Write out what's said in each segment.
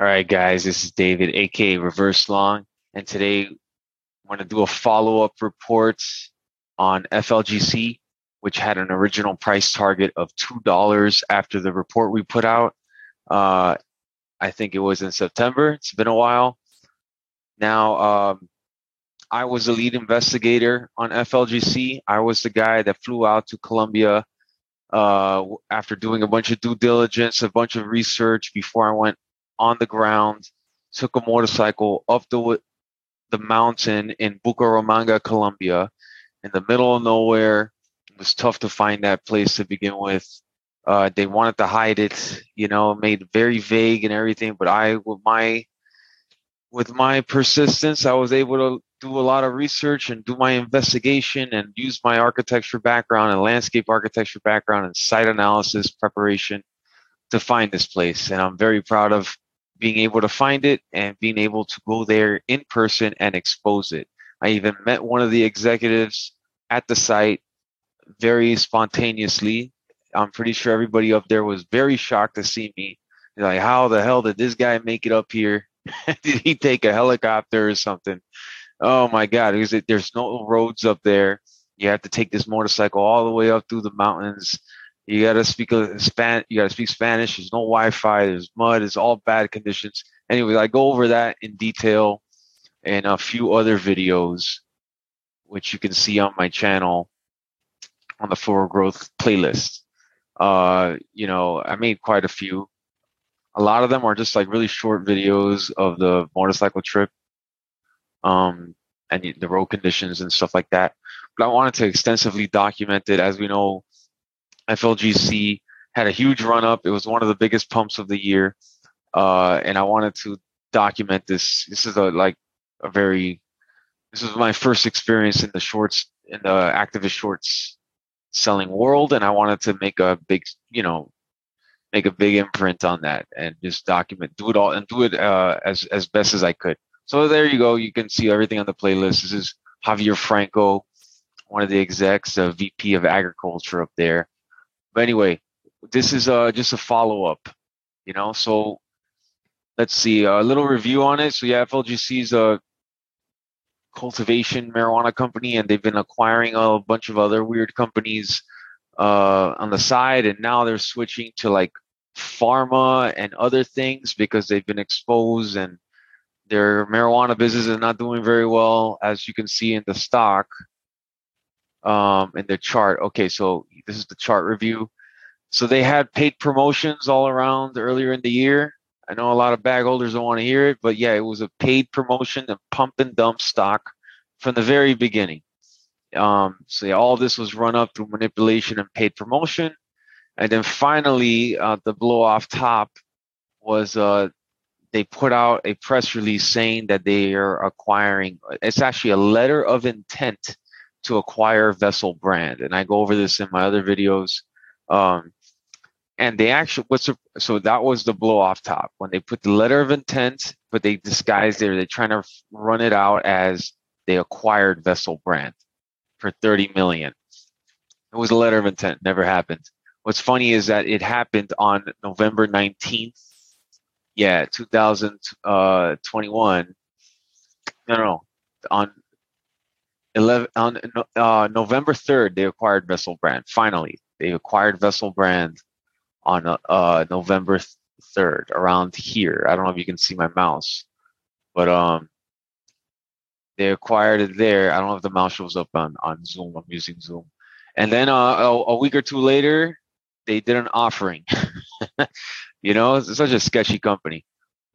All right, guys, this is David, aka Reverse Long, and today I'm going to do a follow up report on FLGC, which had an original price target of $2 after the report we put out. Uh, I think it was in September. It's been a while. Now, um, I was the lead investigator on FLGC. I was the guy that flew out to Colombia uh, after doing a bunch of due diligence, a bunch of research before I went on the ground, took a motorcycle up the the mountain in Bucaramanga, Colombia, in the middle of nowhere. It was tough to find that place to begin with. Uh, they wanted to hide it, you know, made very vague and everything. But I, with my with my persistence, I was able to do a lot of research and do my investigation and use my architecture background and landscape architecture background and site analysis preparation to find this place. And I'm very proud of being able to find it and being able to go there in person and expose it. I even met one of the executives at the site very spontaneously. I'm pretty sure everybody up there was very shocked to see me. They're like, how the hell did this guy make it up here? did he take a helicopter or something? Oh my God! Because there's no roads up there. You have to take this motorcycle all the way up through the mountains. You gotta speak span. You gotta speak Spanish. There's no Wi-Fi. There's mud. It's all bad conditions. Anyway, I go over that in detail in a few other videos, which you can see on my channel on the Flora Growth playlist. Uh, you know, I made quite a few. A lot of them are just like really short videos of the motorcycle trip um, and the road conditions and stuff like that. But I wanted to extensively document it. As we know, FLGC had a huge run up. It was one of the biggest pumps of the year, uh, and I wanted to document this. This is a like a very. This was my first experience in the shorts in the activist shorts selling world, and I wanted to make a big, you know, make a big imprint on that and just document, do it all, and do it uh, as as best as I could. So there you go. You can see everything on the playlist. This is Javier Franco, one of the execs, a VP of agriculture up there. But anyway, this is uh, just a follow up, you know. So let's see a little review on it. So yeah, FLGC is a cultivation marijuana company, and they've been acquiring a bunch of other weird companies uh, on the side, and now they're switching to like pharma and other things because they've been exposed and their marijuana business is not doing very well, as you can see in the stock, um, in the chart. Okay, so this is the chart review. So they had paid promotions all around earlier in the year. I know a lot of bag holders don't want to hear it, but yeah, it was a paid promotion and pump and dump stock from the very beginning. Um, so yeah, all this was run up through manipulation and paid promotion. And then finally, uh, the blow off top was uh, they put out a press release saying that they are acquiring it's actually a letter of intent to acquire vessel brand and i go over this in my other videos um, and they actually what's a, so that was the blow off top. When they put the letter of intent but they disguised it they're trying to run it out as they acquired vessel brand for 30 million. It was a letter of intent never happened. What's funny is that it happened on november 19th yeah, 2021. Uh, no, no, on 11 on uh, November 3rd, they acquired Vessel Brand. Finally, they acquired Vessel Brand on uh, November 3rd, around here. I don't know if you can see my mouse, but um, they acquired it there. I don't know if the mouse shows up on on Zoom. I'm using Zoom, and then uh, a, a week or two later, they did an offering. You know, it's such a sketchy company.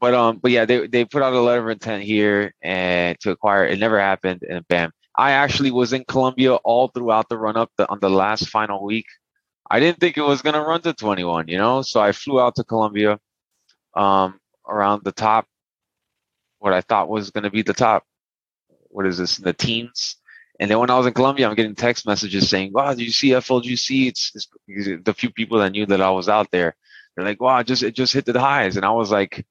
But um, but yeah, they they put out a letter of intent here and to acquire. It never happened, and bam. I actually was in Colombia all throughout the run up on the last final week. I didn't think it was gonna run to 21, you know. So I flew out to Colombia, um, around the top, what I thought was gonna be the top. What is this? in The teens. And then when I was in Colombia, I'm getting text messages saying, "Wow, did you see FLGC?" It's, it's the few people that knew that I was out there. They're like, wow, just it just hit the highs, and I was like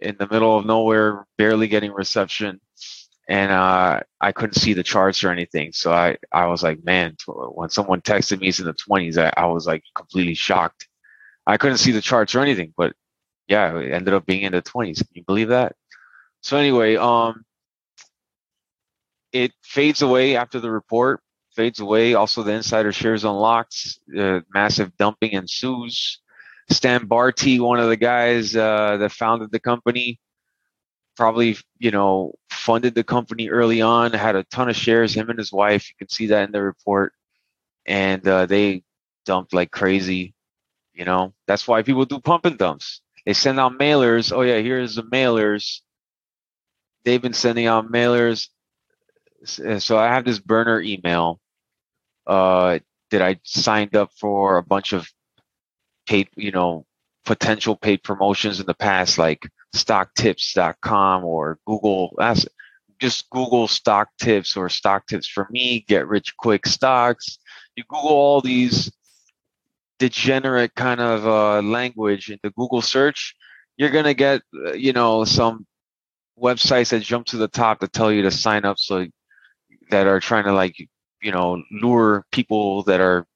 in the middle of nowhere, barely getting reception, and uh, I couldn't see the charts or anything. So I I was like, man, when someone texted me it's in the twenties, I, I was like completely shocked. I couldn't see the charts or anything, but yeah, it ended up being in the 20s. Can you believe that? So anyway, um, it fades away after the report. Fades away. Also, the insider shares unlocked. Uh, massive dumping ensues. Stan Bharti, one of the guys uh, that founded the company, probably you know funded the company early on. Had a ton of shares. Him and his wife. You can see that in the report. And uh, they dumped like crazy. You know that's why people do pump and dumps. They send out mailers. Oh yeah, here's the mailers. They've been sending out mailers. So I have this burner email uh, that I signed up for a bunch of paid, you know, potential paid promotions in the past, like stocktips.com or Google. Just Google stock tips or stock tips for me, get rich quick stocks. You Google all these degenerate kind of uh, language in the Google search, you're gonna get uh, you know some websites that jump to the top that tell you to sign up so that are trying to like you know lure people that are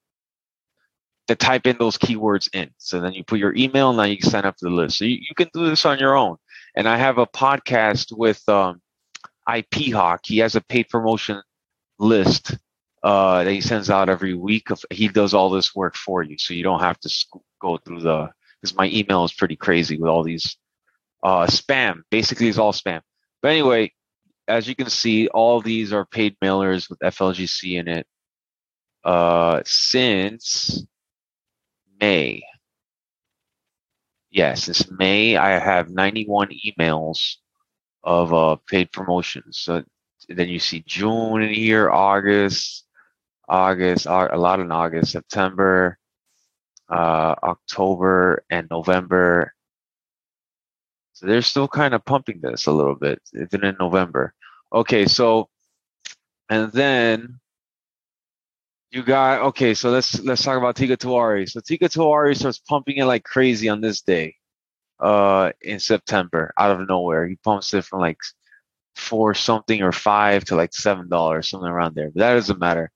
that type in those keywords in. So then you put your email and now you can sign up to the list. So you, you can do this on your own. And I have a podcast with um, IP Hawk. He has a paid promotion list uh, that he sends out every week. He does all this work for you, so you don't have to sc- go through the. Because my email is pretty crazy with all these uh, spam. Basically, it's all spam. But anyway, as you can see, all these are paid mailers with FLGC in it. Uh, since May. Yeah, since May, I have 91 emails of uh, paid promotions. So then you see June in here, August, August, a lot in August, September, uh, October, and November. So they're still kind of pumping this a little bit, even in November. Okay, so and then you got okay. So let's let's talk about Teeka Tiwari. So Teeka Tiwari starts pumping it like crazy on this day, uh, in September, out of nowhere. He pumps it from like four something or five to like seven dollars, something around there. But that doesn't matter.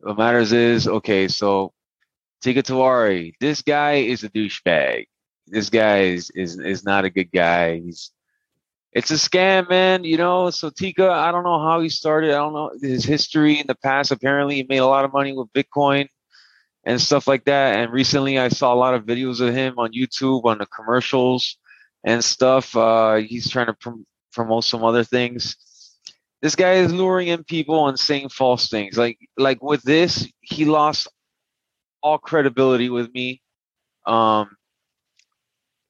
What matters is okay. So Teeka Tiwari, this guy is a douchebag. This guy is is is not a good guy. He's it's a scam, man. You know, so Teeka, I don't know how he started. I don't know his history in the past. Apparently, he made a lot of money with Bitcoin and stuff like that. And recently, I saw a lot of videos of him on YouTube on the commercials and stuff. Uh, he's trying to prom- promote some other things this guy is luring in people and saying false things. Like like with this, he lost all credibility with me. Um,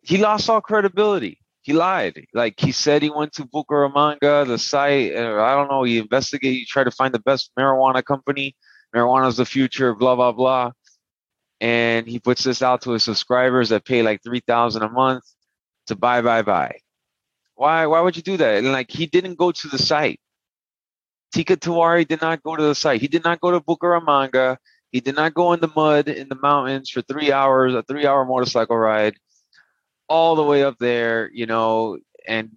he lost all credibility. He lied. Like he said he went to Bucaramanga, the site. Uh, I don't know. He investigated. He tried to find the best marijuana company. Marijuana's the future. Blah blah blah. And he puts this out to his subscribers that pay like three thousand a month to buy, buy, buy. Why? Why would you do that? And like he didn't go to the site. Teeka Tiwari did not go to the site. He did not go to Bucaramanga. He did not go in the mud in the mountains for three hours, a three hour motorcycle ride, all the way up there, you know, and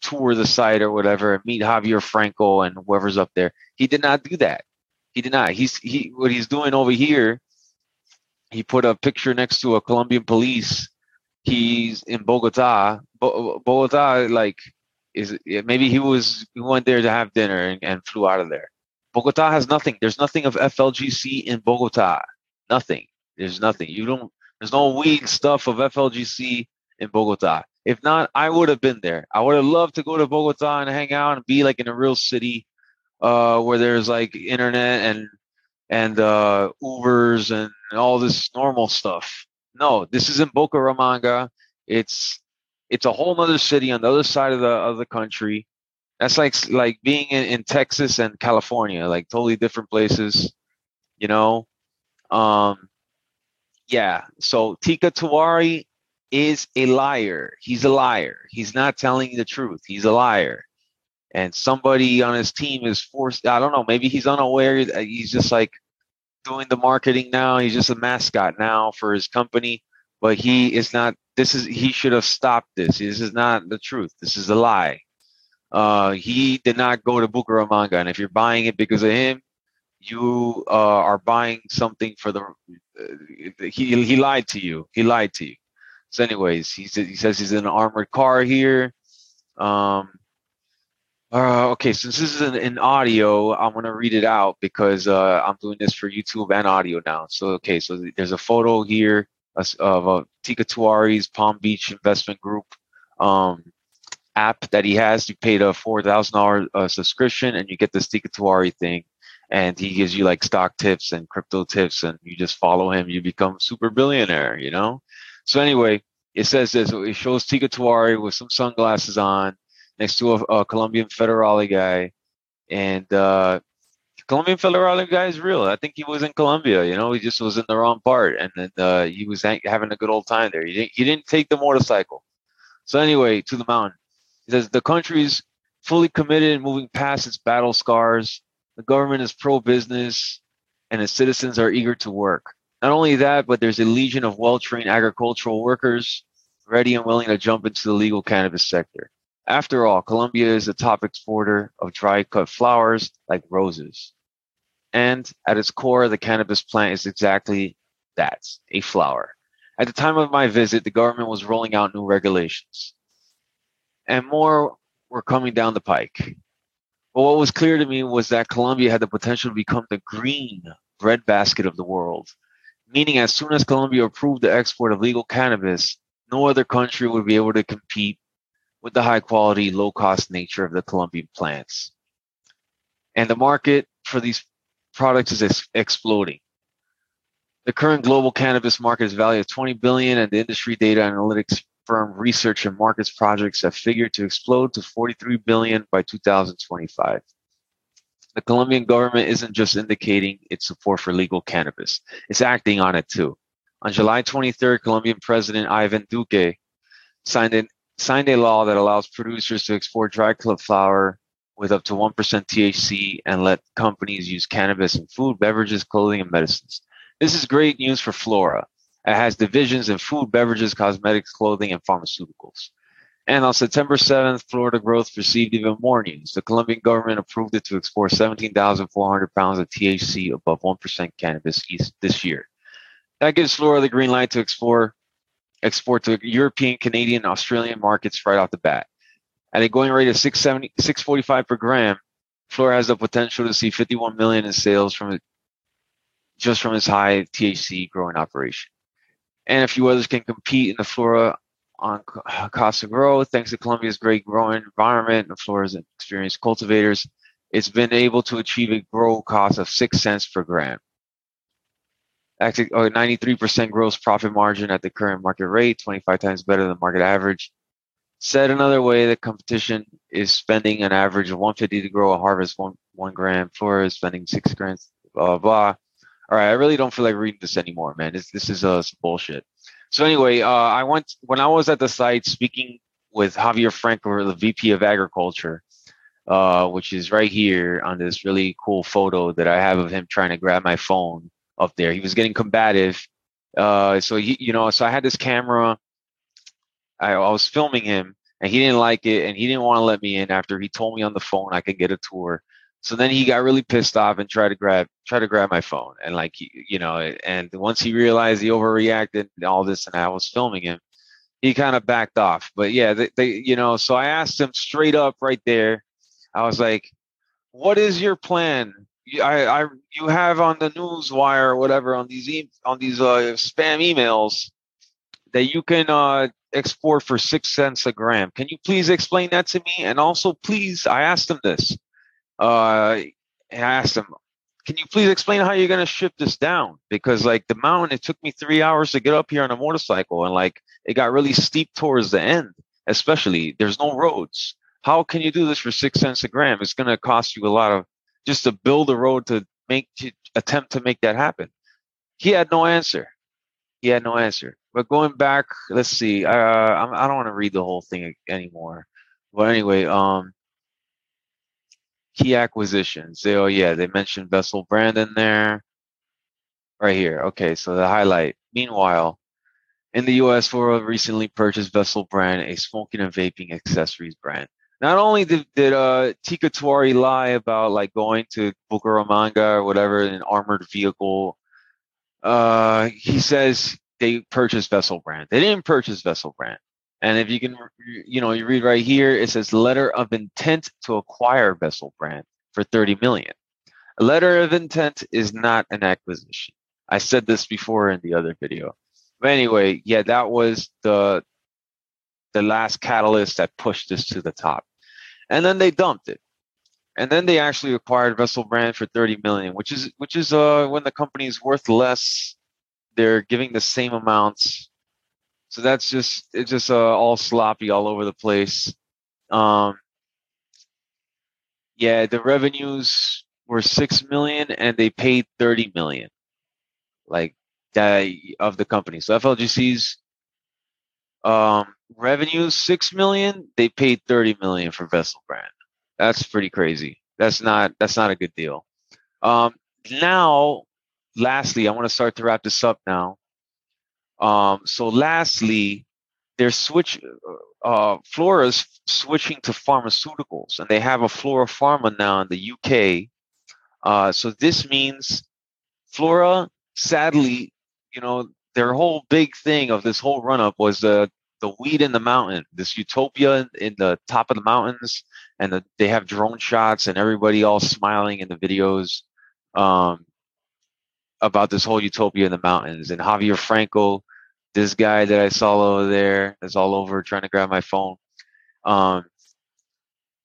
tour the site or whatever and meet Javier Franco and whoever's up there. He did not do that. He did not. He's he what he's doing over here. He put a picture next to a Colombian police. He's in Bogota. Bo- Bogota, like is maybe he was he went there to have dinner and, and flew out of there. Bogota has nothing. There's nothing of FLGC in Bogota. Nothing. There's nothing. You don't. There's no weed stuff of FLGC in Bogota. If not, I would have been there. I would have loved to go to Bogota and hang out and be like in a real city, uh, where there's like internet and and uh, Ubers and all this normal stuff. No, this is in Bucaramanga. It's it's a whole nother city on the other side of the of the country. That's like like being in, in Texas and California, like totally different places, you know. Um, yeah. So Teeka Tiwari is a liar. He's a liar. He's not telling the truth. He's a liar. And somebody on his team is forced. I don't know. Maybe he's unaware. He's just like doing the marketing now. He's just a mascot now for his company but he is not this is he should have stopped this this is not the truth this is a lie uh, he did not go to Bucaramanga and if you're buying it because of him you uh, are buying something for the uh, he, he lied to you he lied to you So, anyways, he says he says he's in an armored car here. Um, uh, okay, since this is an, an audio, I'm gonna read it out because uh, I'm doing this for YouTube and audio now. So, okay, so there's a photo here of uh, Teeka Tiwari's Palm Beach Investment Group um, app that he has. You paid a four thousand dollar uh, subscription, and you get this Teeka Tiwari thing, and he gives you like stock tips and crypto tips, and you just follow him. You become super billionaire, you know. So anyway, it says this. It shows Teeka Tiwari with some sunglasses on next to a, a Colombian federale guy, and uh, Colombian federale guy is real. I think he was in Colombia. You know, he just was in the wrong part, and then uh, he was having a good old time there. He didn't. He didn't take the motorcycle. So anyway, to the mountain. He says the country's fully committed in moving past its battle scars. The government is pro-business, and its citizens are eager to work. Not only that, but there's a legion of well-trained agricultural workers ready and willing to jump into the legal cannabis sector. After all, Colombia is a top exporter of dry cut flowers like roses. And at its core, the cannabis plant is exactly that a flower. At the time of my visit, the government was rolling out new regulations, and more were coming down the pike. But what was clear to me was that Colombia had the potential to become the green breadbasket of the world, meaning as soon as Colombia approved the export of legal cannabis, no other country would be able to compete with the high quality, low cost nature of the Colombian plants. And the market for these products is ex- exploding. The current global cannabis market is valued at 20 billion, and the industry data analytics firm Research and Markets Projects have figured to explode to 43 billion by 2025. The Colombian government isn't just indicating its support for legal cannabis; it's acting on it too. On July 23rd, Colombian President Ivan Duque signed signed a law that allows producers to export dry club flower with up to 1% THC and let companies use cannabis in food, beverages, clothing, and medicines. This is great news for Flora. It has divisions in food, beverages, cosmetics, clothing, and pharmaceuticals. And on September 7th, Flora Growth received even more news. The Colombian government approved it to export 17,400 pounds of THC above 1% cannabis this year. That gives Flora the green light to explore export to European, Canadian, Australian markets right off the bat. At a going rate of 670, 645 per gram, Flora has the potential to see 51 million in sales from just from its high THC growing operation. And a few others can compete in the Flora on cost of growth. Thanks to Colombia's great growing environment and Flora's experienced cultivators, it's been able to achieve a grow cost of six cents per gram actually oh, 93% gross profit margin at the current market rate, 25 times better than market average. Said another way, the competition is spending an average of 150 to grow a harvest one one gram. Flora is spending six grams. Blah blah. blah. All right, I really don't feel like reading this anymore, man. This this is uh bullshit. So anyway, uh, I went when I was at the site speaking with Javier Franco, the VP of Agriculture, uh, which is right here on this really cool photo that I have of him trying to grab my phone up there. He was getting combative. Uh, so he, you know, so I had this camera. I, I was filming him, and he didn't like it, and he didn't want to let me in after he told me on the phone I could get a tour. So then he got really pissed off and tried to grab try to grab my phone, and like you know, and once he realized he overreacted and all this, and I was filming him, he kind of backed off. But yeah, they, they, you know, so I asked him straight up right there. I was like, "What is your plan I, I you have on the news wire or whatever on these e- on these uh, spam emails that you can uh, export for six cents a gram. Can you please explain that to me? And also, please, I asked him this. Uh, and I asked him, can you please explain how you're going to ship this down? Because like the mountain, it took me three hours to get up here on a motorcycle, and like it got really steep towards the end. Especially, there's no roads. How can you do this for six cents a gram? It's going to cost you a lot of just to build a road to make to attempt to make that happen. He had no answer. He had no answer. But going back, let's see. Uh, I don't want to read the whole thing anymore. But anyway, um, key acquisitions. They, oh yeah, they mentioned Vessel Brand in there. Right here. Okay, so the highlight. Meanwhile, in the U.S., Flora recently purchased Vessel Brand, a smoking and vaping accessories brand not only did, did uh, Teeka Tiwari lie about like going to Bucaramanga or whatever in an armored vehicle, uh, he says they purchased Vessel Brand. They didn't purchase Vessel Brand. And if you can, you know, you read right here, it says letter of intent to acquire Vessel Brand for 30 million. A letter of intent is not an acquisition. I said this before in the other video. But anyway, yeah, that was the the last catalyst that pushed this to the top. And then they dumped it. And then they actually acquired Vessel Brand for 30 million, which is which is uh when the company is worth less, they're giving the same amounts. So that's just it's just uh, all sloppy all over the place. Um yeah, the revenues were 6 million and they paid 30 million. Like that of the company. So FLGC's um, revenue six million. They paid thirty million for Vessel Brand. That's pretty crazy. That's not that's not a good deal. Um, now, lastly, I want to start to wrap this up now. Um, so lastly, they're switch uh, Flora's switching to pharmaceuticals, and they have a Flora Pharma now in the UK. Uh, so this means Flora, sadly, you know, their whole big thing of this whole run up was the the weed in the mountain, this utopia in, in the top of the mountains, and the, they have drone shots and everybody all smiling in the videos um, about this whole utopia in the mountains. And Javier Franco, this guy that I saw over there, is all over trying to grab my phone. Um,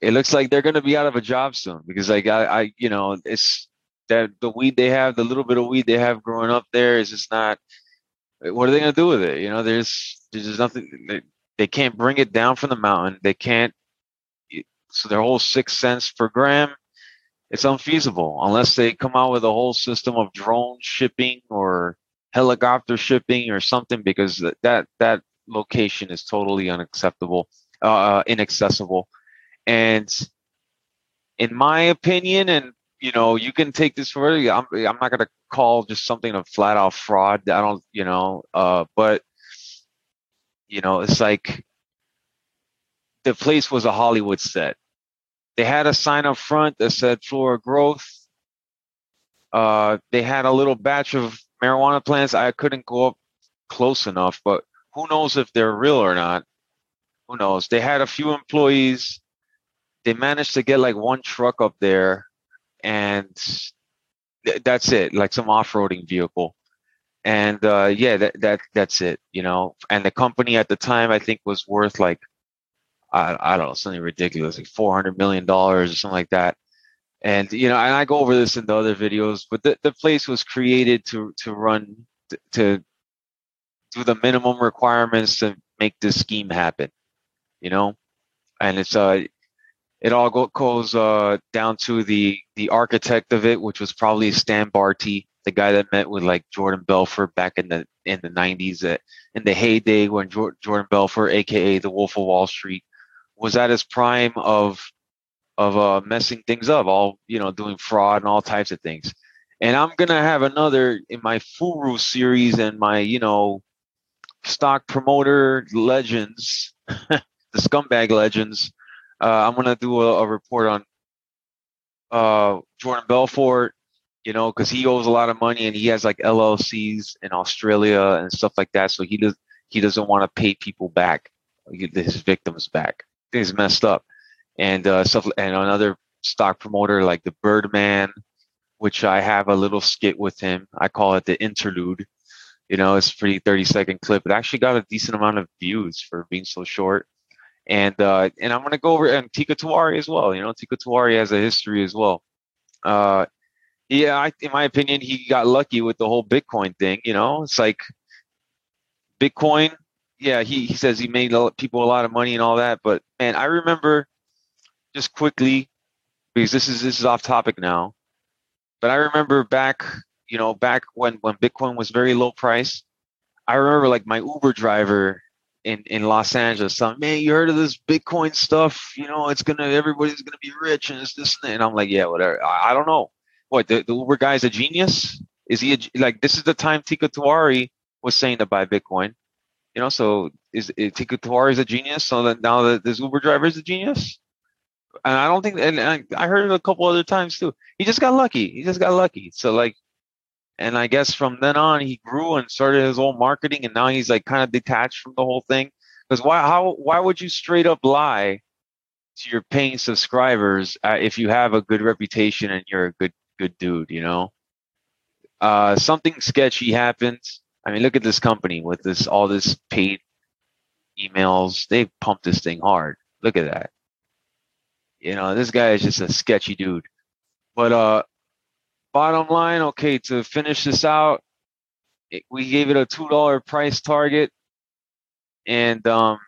it looks like they're going to be out of a job soon because like I, I, you know, it's that the weed they have, the little bit of weed they have growing up there is just not. What are they going to do with it? You know, there's there's just nothing. They, they can't bring it down from the mountain. They can't. So their whole six cents per gram, it's unfeasible unless they come out with a whole system of drone shipping or helicopter shipping or something because that that location is totally unacceptable, uh, inaccessible, and in my opinion, and you know, you can take this for I'm, I'm not to call just something a flat out fraud. I don't, you know, uh, but, you know, it's like the place was a Hollywood set. They had a sign up front that said Flora Growth. Uh, they had a little batch of marijuana plants. I couldn't go up close enough, but who knows if they're real or not? Who knows? They had a few employees. They managed to get like one truck up there and th- that's it, like some off-roading vehicle. And uh, yeah, that that that's it, you know. And the company at the time, I think, was worth like I, I don't know something ridiculous, like four hundred million dollars or something like that. And you know, and I go over this in the other videos, but the, the place was created to to run to, do the minimum requirements to make this scheme happen, you know. And it's uh it all go, goes uh, down to the the architect of it, which was probably Stan Bharti, the guy that met with like Jordan Belfort back in the in the 90s, uh, in the heyday when jo- Jordan Belfort, aka the Wolf of Wall Street, was at his prime of of uh, messing things up, all you know, doing fraud and all types of things. And I'm gonna have another in my Furu series and my you know stock promoter legends, the scumbag legends uh, I'm gonna do a, a report on uh, Jordan Belfort, you know, because he owes a lot of money and he has like LLCs in Australia and stuff like that. So he does he doesn't want to pay people back, his victims back. Things messed up, and uh, stuff. And another stock promoter like the Birdman, which I have a little skit with him. I call it the interlude. You know, it's pretty 30 second clip. It actually got a decent amount of views for being so short and uh, and I'm gonna go over and Teeka Tiwari as well. You know, Teeka Tiwari has a history as well. Uh, yeah, I, in my opinion, he got lucky with the whole Bitcoin thing. You know, it's like Bitcoin. Yeah, he, he says he made people a lot of money and all that, but man, I remember just quickly because this is this is off topic now, but I remember back, you know, back when when Bitcoin was very low price. I remember like my Uber driver in in Los Angeles, some man, you heard of this Bitcoin stuff? You know, it's gonna everybody's gonna be rich and it's this and that. And I'm like, yeah, whatever. I, I don't know. What the, the Uber guy's a genius? Is he a, like this is the time Teeka Tiwari was saying to buy Bitcoin? You know, so is, is Teeka Tiwari is a genius? So that now that this Uber driver is a genius? And I don't think, and I, I heard it a couple other times too. He just got lucky. He just got lucky. So like, and I guess from then on he grew and started his own marketing, and now he's like kind of detached from the whole thing. Because why? How? Why would you straight up lie to your paying subscribers uh, if you have a good reputation and you're a good good dude? You know, uh, something sketchy happens. I mean, look at this company with this all this paid emails. They pumped this thing hard. Look at that. You know, this guy is just a sketchy dude. But uh, bottom line, okay, to finish this out, it, we gave it a two dollar price target, and um,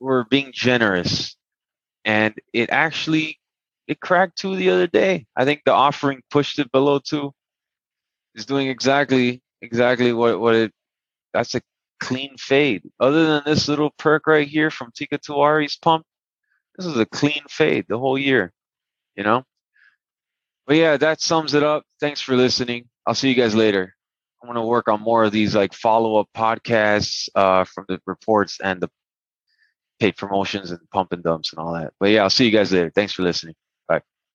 we're being generous. And it actually it cracked two the other day. I think the offering pushed it below two. Is doing exactly exactly what what it. That's a clean fade. Other than this little perk right here from Teeka Tiwari's pump, this is a clean fade the whole year. You know. But yeah, that sums it up. Thanks for listening. I'll see you guys later. I'm gonna work on more of these like follow up podcasts uh, from the reports and the paid promotions and pump and dumps and all that. But yeah, I'll see you guys later. Thanks for listening.